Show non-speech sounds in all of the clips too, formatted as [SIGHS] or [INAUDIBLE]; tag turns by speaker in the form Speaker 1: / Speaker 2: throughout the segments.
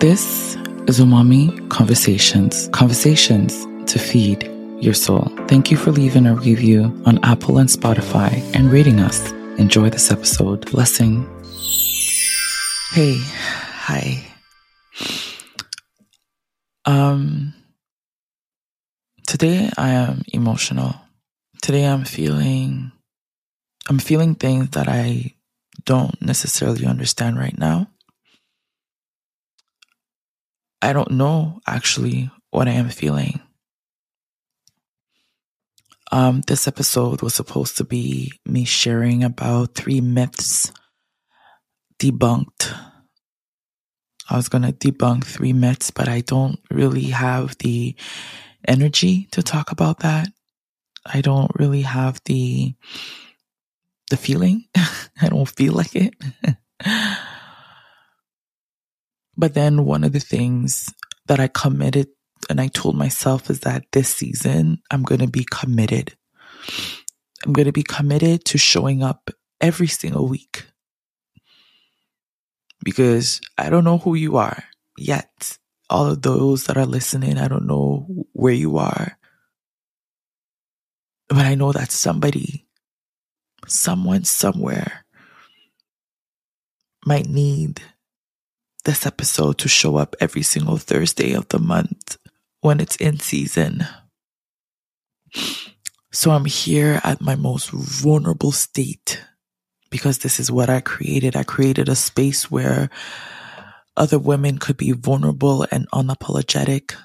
Speaker 1: This is Umami Conversations, conversations to feed your soul. Thank you for leaving a review on Apple and Spotify and rating us. Enjoy this episode. Blessing. Hey, hi. Um, today I am emotional. Today I'm feeling, I'm feeling things that I don't necessarily understand right now. I don't know actually what I am feeling. Um, this episode was supposed to be me sharing about three myths debunked. I was going to debunk three myths, but I don't really have the energy to talk about that. I don't really have the the feeling. [LAUGHS] I don't feel like it. [LAUGHS] but then one of the things that I committed and I told myself is that this season I'm going to be committed. I'm going to be committed to showing up every single week. Because I don't know who you are yet. All of those that are listening, I don't know where you are. But I know that somebody, someone somewhere might need this episode to show up every single Thursday of the month when it's in season. So I'm here at my most vulnerable state because this is what I created. I created a space where other women could be vulnerable and unapologetic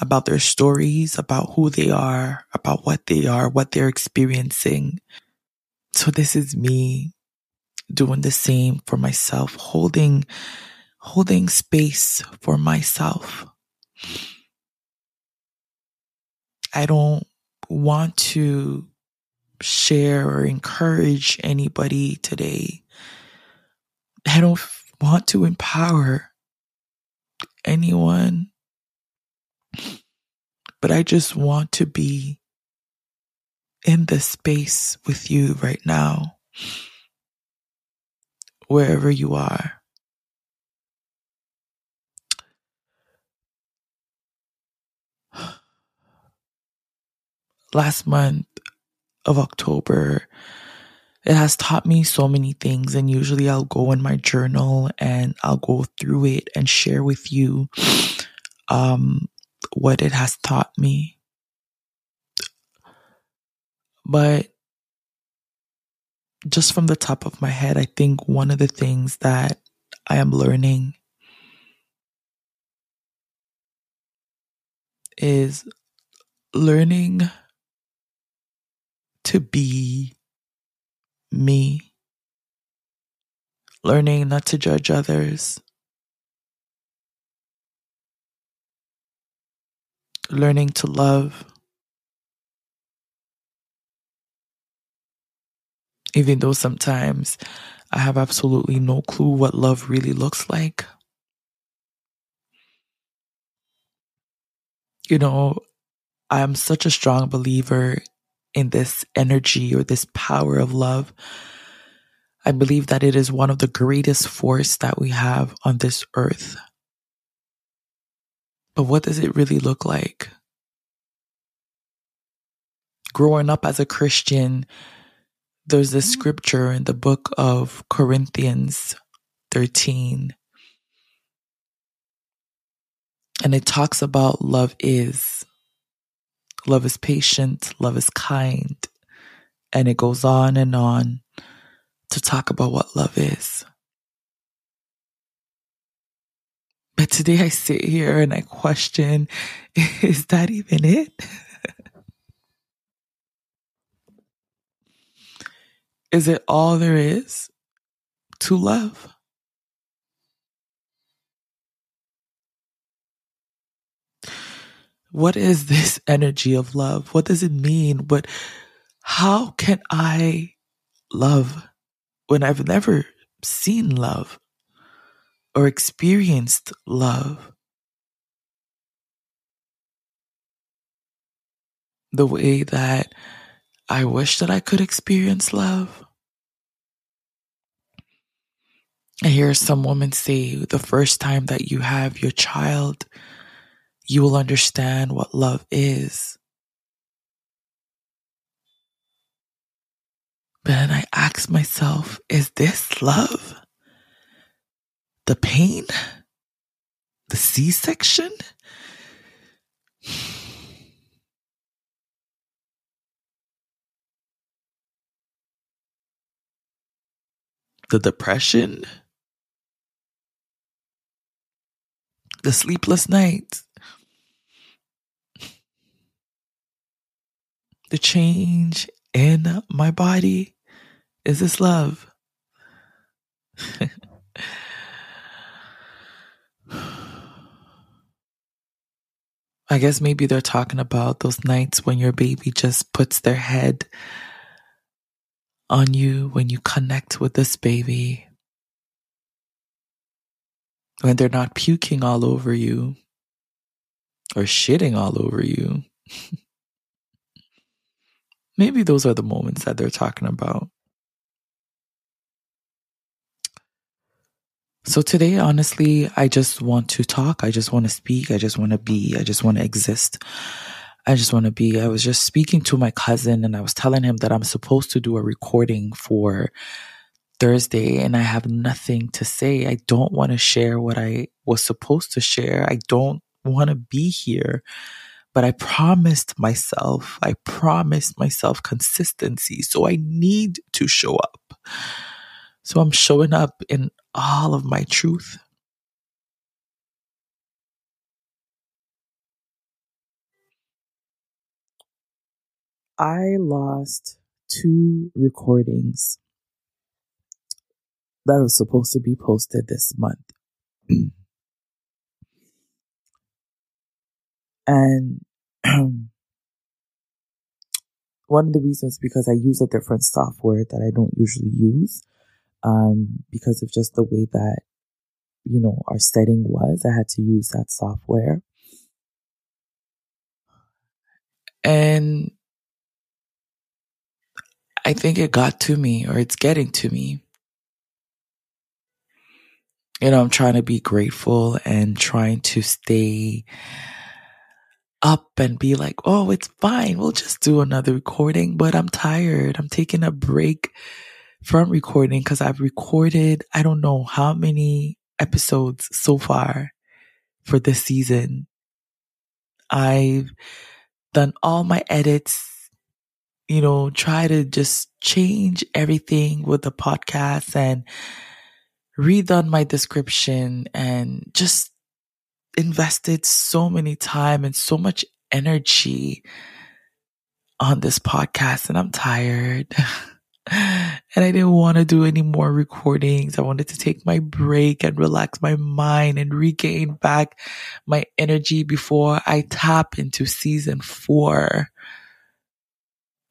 Speaker 1: about their stories, about who they are, about what they are, what they're experiencing. So this is me doing the same for myself, holding, holding space for myself. I don't want to share or encourage anybody today. I don't want to empower anyone, but I just want to be in the space with you right now, wherever you are. [SIGHS] last month of October, it has taught me so many things. And usually I'll go in my journal and I'll go through it and share with you [SIGHS] um, what it has taught me. But just from the top of my head, I think one of the things that I am learning is learning to be me, learning not to judge others, learning to love. Even though sometimes I have absolutely no clue what love really looks like. You know, I'm such a strong believer in this energy or this power of love. I believe that it is one of the greatest force that we have on this earth. But what does it really look like? Growing up as a Christian, there's this scripture in the book of Corinthians 13. And it talks about love is. Love is patient. Love is kind. And it goes on and on to talk about what love is. But today I sit here and I question, [LAUGHS] is that even it? Is it all there is to love? what is this [LAUGHS] energy of love? What does it mean? But how can I love when I've never seen love or experienced love? The way that I wish that I could experience love. I hear some women say the first time that you have your child, you will understand what love is. But then I ask myself, is this love? The pain? The C section? The depression? The sleepless nights? The change in my body? Is this love? [SIGHS] I guess maybe they're talking about those nights when your baby just puts their head on you, when you connect with this baby, when they're not puking all over you or shitting all over you. [LAUGHS] maybe those are the moments that they're talking about. So today, honestly, I just want to talk. I just want to speak. I just want to be. I just want to exist. I just want to be. I was just speaking to my cousin and I was telling him that I'm supposed to do a recording for Thursday and I have nothing to say. I don't want to share what I was supposed to share. I don't want to be here. But I promised myself, I promised myself consistency. So I need to show up. So I'm showing up in all of my truth. I lost two recordings that were supposed to be posted this month. [CLEARS THROAT] and [CLEARS THROAT] one of the reasons because I use a different software that I don't usually use um, because of just the way that, you know, our setting was. I had to use that software. And I think it got to me or it's getting to me. You know, I'm trying to be grateful and trying to stay up and be like, oh, it's fine. We'll just do another recording, but I'm tired. I'm taking a break from recording because I've recorded, I don't know how many episodes so far for this season. I've done all my edits, you know, try to just change everything with the podcast and redone my description and just invested so many time and so much energy on this podcast and I'm tired. [LAUGHS] and I didn't want to do any more recordings. I wanted to take my break and relax my mind and regain back my energy before I tap into season four,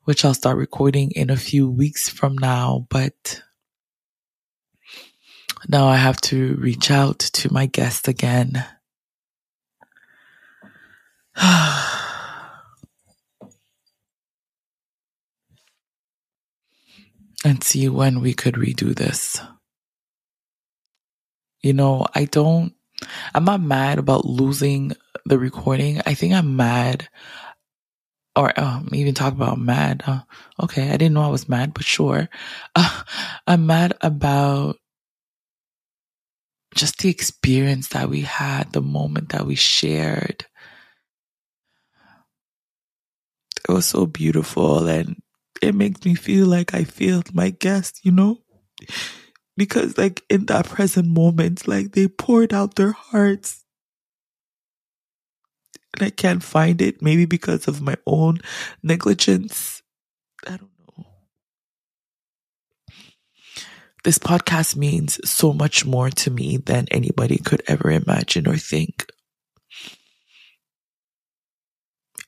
Speaker 1: which I'll start recording in a few weeks from now. But now I have to reach out to my guest again. [SIGHS] and see when we could redo this. You know, I don't, I'm not mad about losing the recording. I think I'm mad, or um, even talk about mad. Uh, okay, I didn't know I was mad, but sure. [LAUGHS] Uh, I'm mad about just the experience that we had, the moment that we shared. It was so beautiful and it makes me feel like I failed my guest, you know? Because like in that present moment, like they poured out their hearts. And I can't find it, maybe because of my own negligence. I don't know. This podcast means so much more to me than anybody could ever imagine or think.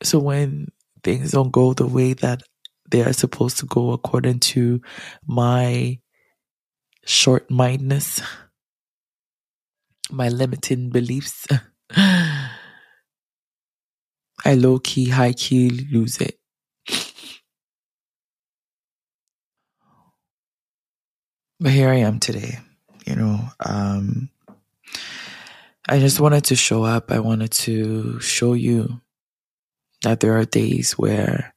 Speaker 1: So when things don't go the way that they are supposed to go according to my short mindedness, my limiting beliefs. I low key, high key lose it. But here I am today. you know. Um, I just wanted to show up. I wanted to show you that there are days where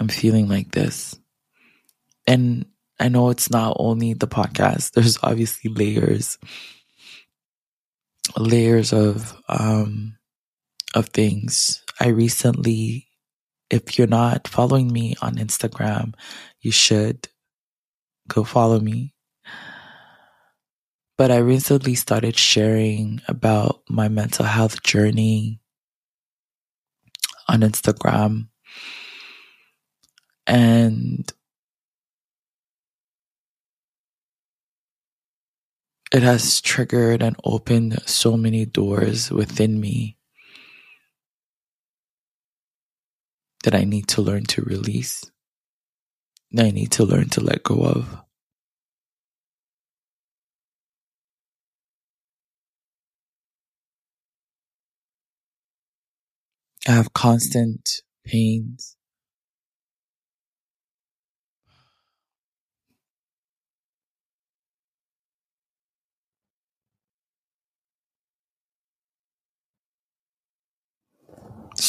Speaker 1: I'm feeling like this. And I know it's not only the podcast, there's obviously layers, layers of, um, of things. I recently, if you're not following me on Instagram, you should go follow me. But I recently started sharing about my mental health journey on Instagram. And it has triggered and opened so many doors within me that I need to learn to release. that I need to learn to let go of. I have constant pains.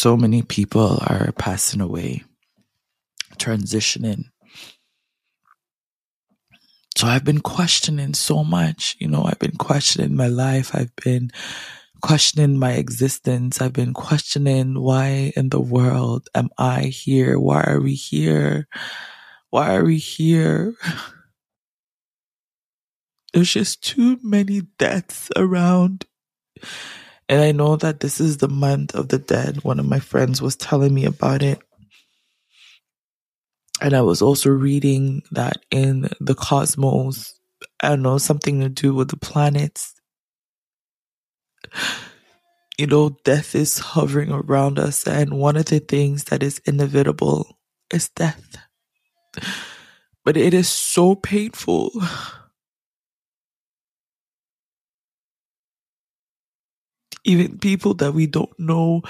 Speaker 1: So many people are passing away, transitioning. So I've been questioning so much. You know, I've been questioning my life. I've been questioning my existence. I've been questioning why in the world am I here? Why are we here? Why are we here? [LAUGHS] There's just too many deaths around. And I know that this is the month of the dead. One of my friends was telling me about it. And I was also reading that in the cosmos, I don't know, something to do with the planets you know, death is hovering around us, and one of the things that is inevitable is death. But it is so painful. Even people that we don't know,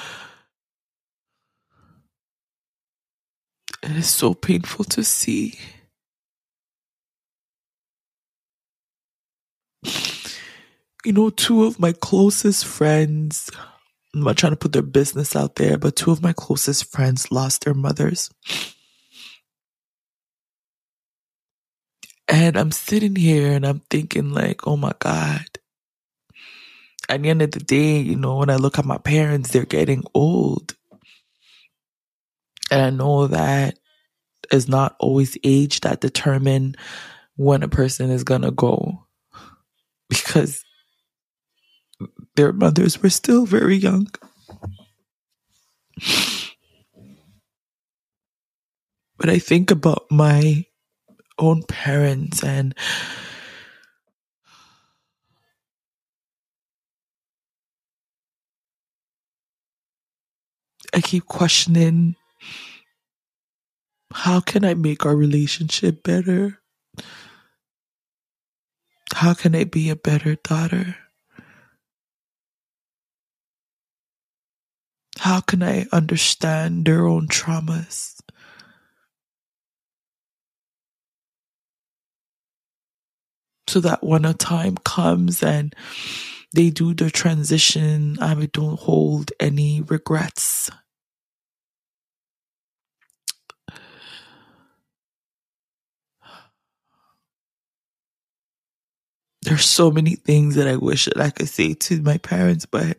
Speaker 1: it is so painful to see. you know, two of my closest friends, I'm not trying to put their business out there, but two of my closest friends lost their mothers. And I'm sitting here and I'm thinking, like, oh my God. At the end of the day, you know, when I look at my parents, they're getting old. And I know that is not always age that determine when a person is gonna go. [LAUGHS] Because their mothers were still very young. [SIGHS] But I think about my own parents and I keep questioning how can I make our relationship better? How can I be a better daughter? How can I understand their own traumas? So that when a time comes and they do the transition, I don't hold any regrets. There's so many things that I wish that I could say to my parents, but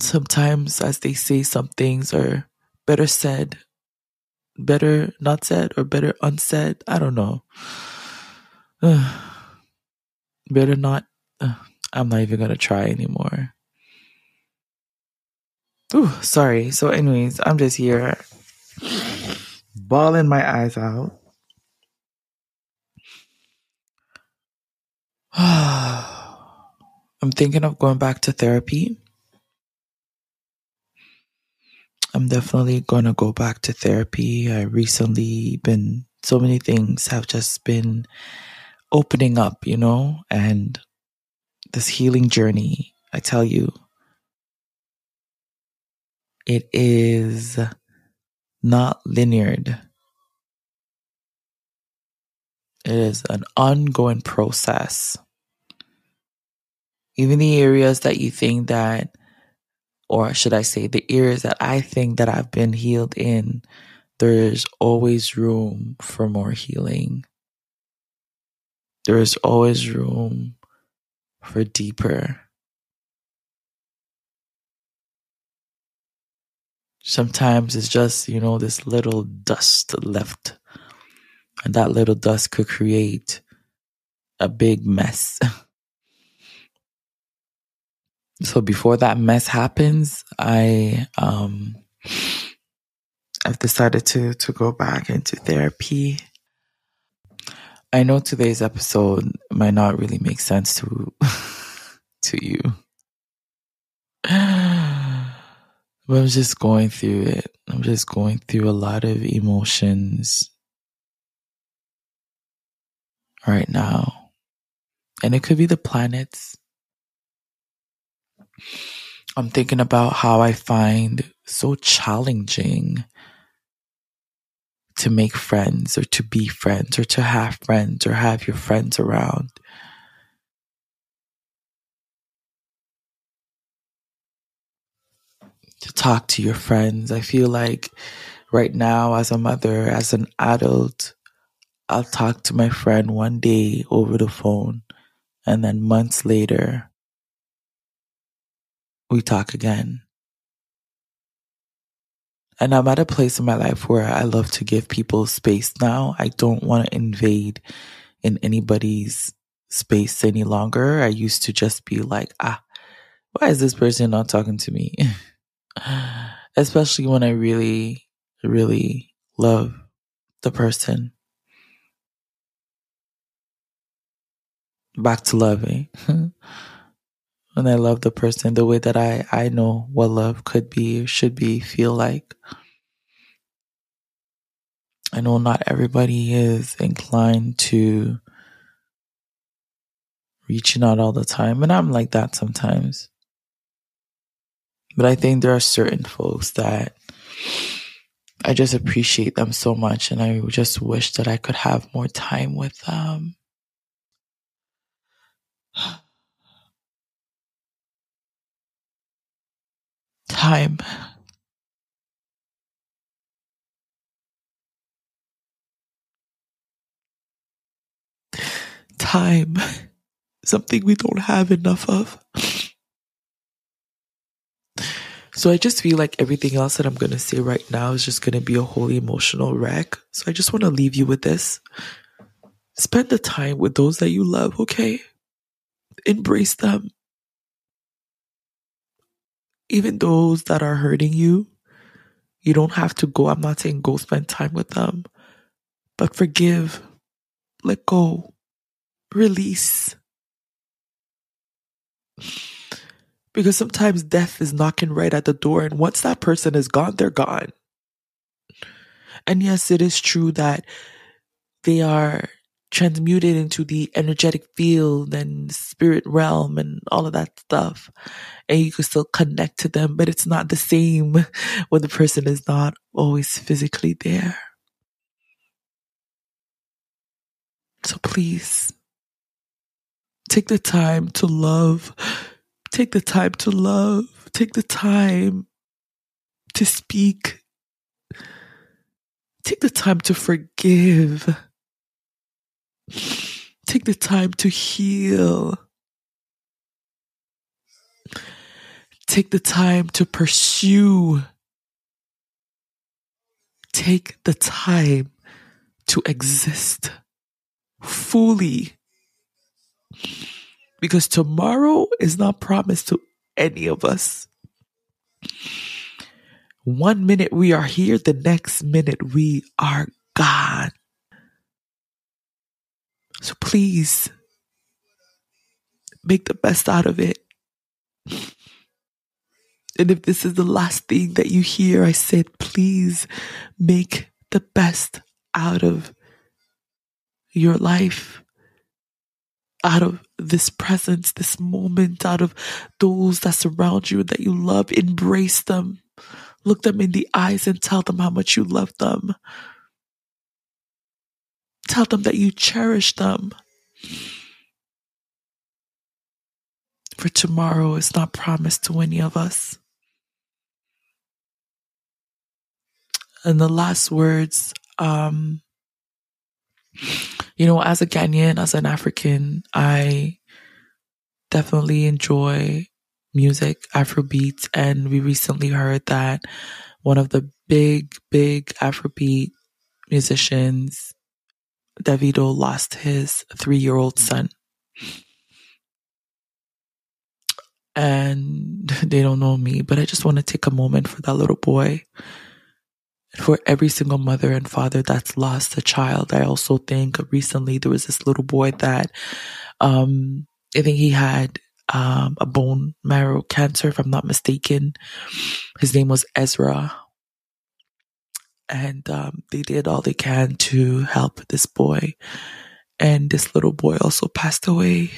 Speaker 1: sometimes, as they say, some things are better said, better not said, or better unsaid. I don't know. [SIGHS] better not. [SIGHS] I'm not even gonna try anymore. Ooh, sorry. So, anyways, I'm just here, bawling my eyes out. [SIGHS] I'm thinking of going back to therapy. I'm definitely going to go back to therapy. I recently been, so many things have just been opening up, you know, and this healing journey, I tell you, it is not linear. It is an ongoing process. Even the areas that you think that, or should I say, the areas that I think that I've been healed in, there's always room for more healing. There is always room for deeper. Sometimes it's just, you know, this little dust left. And that little dust could create a big mess. [LAUGHS] so before that mess happens, I um I've decided to to go back into therapy. I know today's episode might not really make sense to [LAUGHS] to you. But I'm just going through it. I'm just going through a lot of emotions right now. And it could be the planets. I'm thinking about how I find so challenging to make friends or to be friends or to have friends or have your friends around. to talk to your friends. I feel like right now, as a mother, as an adult, I'll talk to my friend one day over the phone, and then months later, we talk again. And I'm at a place in my life where I love to give people space now. I don't want to invade in anybody's space any longer. I used to just be like, ah, why is this person not talking to me? [LAUGHS] especially when I really, really love the person. Back to loving. [LAUGHS] when I love the person the way that I, I know what love could be, should be, feel like. I know not everybody is inclined to reaching out all the time, and I'm like that sometimes. But I think there are certain folks that I just appreciate them so much and I just wish that I could have more time with them. Time. Time. Something we don't have enough of. So I just feel like everything else that I'm going to say right now is just going to be a whole emotional wreck. So I just want to leave you with this. Spend the time with those that you love, okay? Embrace them. Even those that are hurting you, you don't have to go. I'm not saying go spend time with them, but forgive, let go, release because sometimes death is knocking right at the door. And once that person is gone, they're gone. And yes, it is true that they are transmuted into the energetic field and spirit realm and all of that stuff. And you can still connect to them, but it's not the same [LAUGHS] when the person is not always physically there. So please take the time to love Take the time to love. Take the time to speak. Take the time to forgive. Take the time to heal. Take the time to pursue. Take the time to exist fully because tomorrow is not promised to any of us. One minute we are here, the next minute we are gone. So please make the best out of it. And if this is the last thing that you hear, I said, please make the best out of your life out of this presence, this moment, out of those that surround you that you love. Embrace them. Look them in the eyes and tell them how much you love them. Tell them that you cherish them. For tomorrow is not promised to any of us. And the last words, um, you know, as a Ghanaian, as an African, I definitely enjoy music, Afrobeat, and we recently heard that one of the big, big Afrobeat musicians, Davido, lost his three year old son. And [LAUGHS] they don't know me, but I just want to take a moment for that little boy and for every single mother and father that's lost a child. I also think recently there was this little boy that, um, I think he had um, a bone marrow cancer, if I'm not mistaken. His name was Ezra. And um, they did all they can to help this boy. And this little boy also passed away.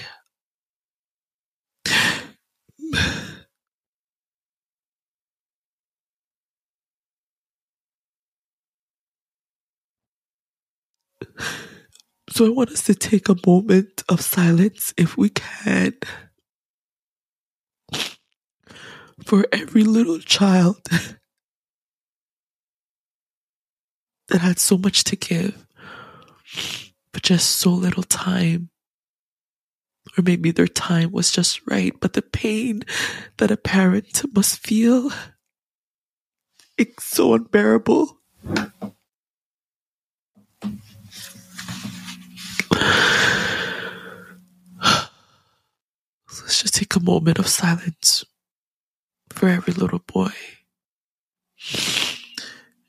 Speaker 1: So I want us to take a moment of silence if we can for every little child that had so much to give, but just so little time. Or maybe their time was just right, but the pain that a parent must feel, it's so unbearable. Let's just take a moment of silence for every little boy.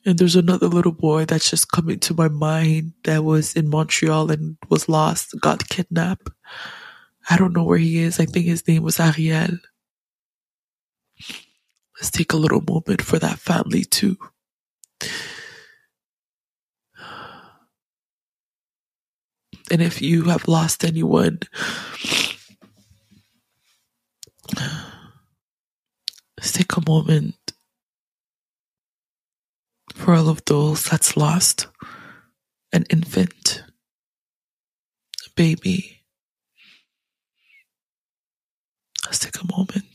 Speaker 1: And there's another little boy that's just coming to my mind that was in Montreal and was lost, got kidnapped. I don't know where he is. I think his name was Ariel. Let's take a little moment for that family too. And if you have lost anyone, let's take a moment for all of those that's lost an infant, a baby. Let's take a moment.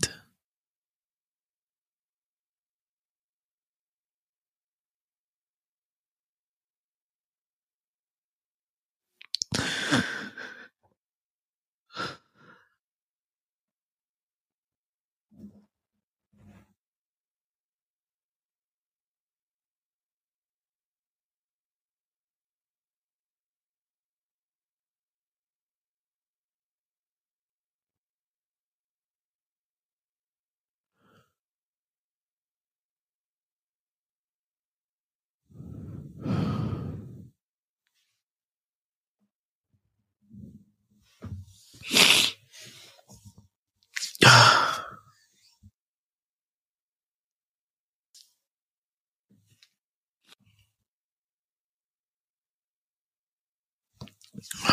Speaker 1: [SIGHS]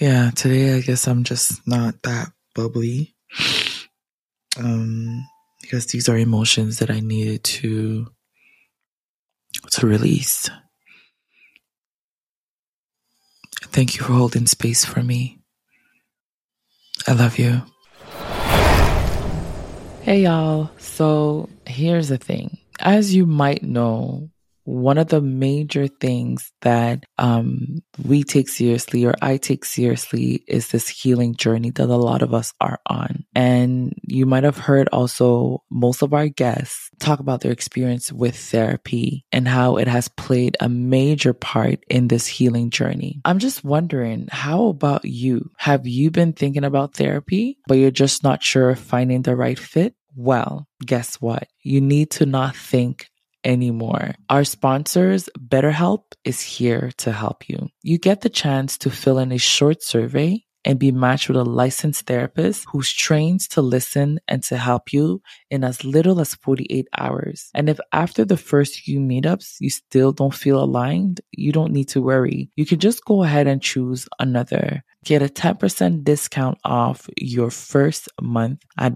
Speaker 1: yeah, today I guess I'm just not that bubbly. Um, because these are emotions that I needed to to release. Thank you for holding space for me. I love you. Hey y'all. So here's the thing. As you might know, one of the major things that um, we take seriously or I take seriously is this healing journey that a lot of us are on. And you might have heard also most of our guests talk about their experience with therapy and how it has played a major part in this healing journey. I'm just wondering, how about you? Have you been thinking about therapy, but you're just not sure finding the right fit? Well, guess what? You need to not think anymore. Our sponsors, BetterHelp, is here to help you. You get the chance to fill in a short survey and be matched with a licensed therapist who's trained to listen and to help you in as little as 48 hours. And if after the first few meetups you still don't feel aligned, you don't need to worry. You can just go ahead and choose another. Get a 10% discount off your first month at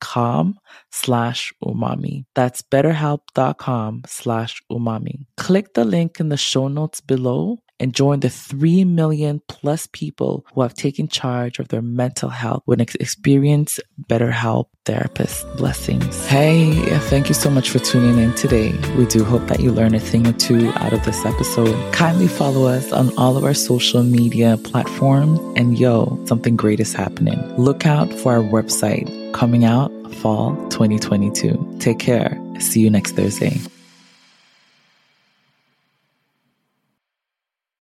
Speaker 1: betterhelp.com slash umami. That's betterhelp.com slash umami. Click the link in the show notes below and join the 3 million plus people who have taken charge of their mental health with an experienced BetterHelp therapist. Blessings. Hey, thank you so much for tuning in today. We do hope that you learn a thing or two out of this episode. Kindly follow us on all of our social media platforms. And yo, something great is happening. Look out for our website coming out fall 2022. Take care. See you next Thursday.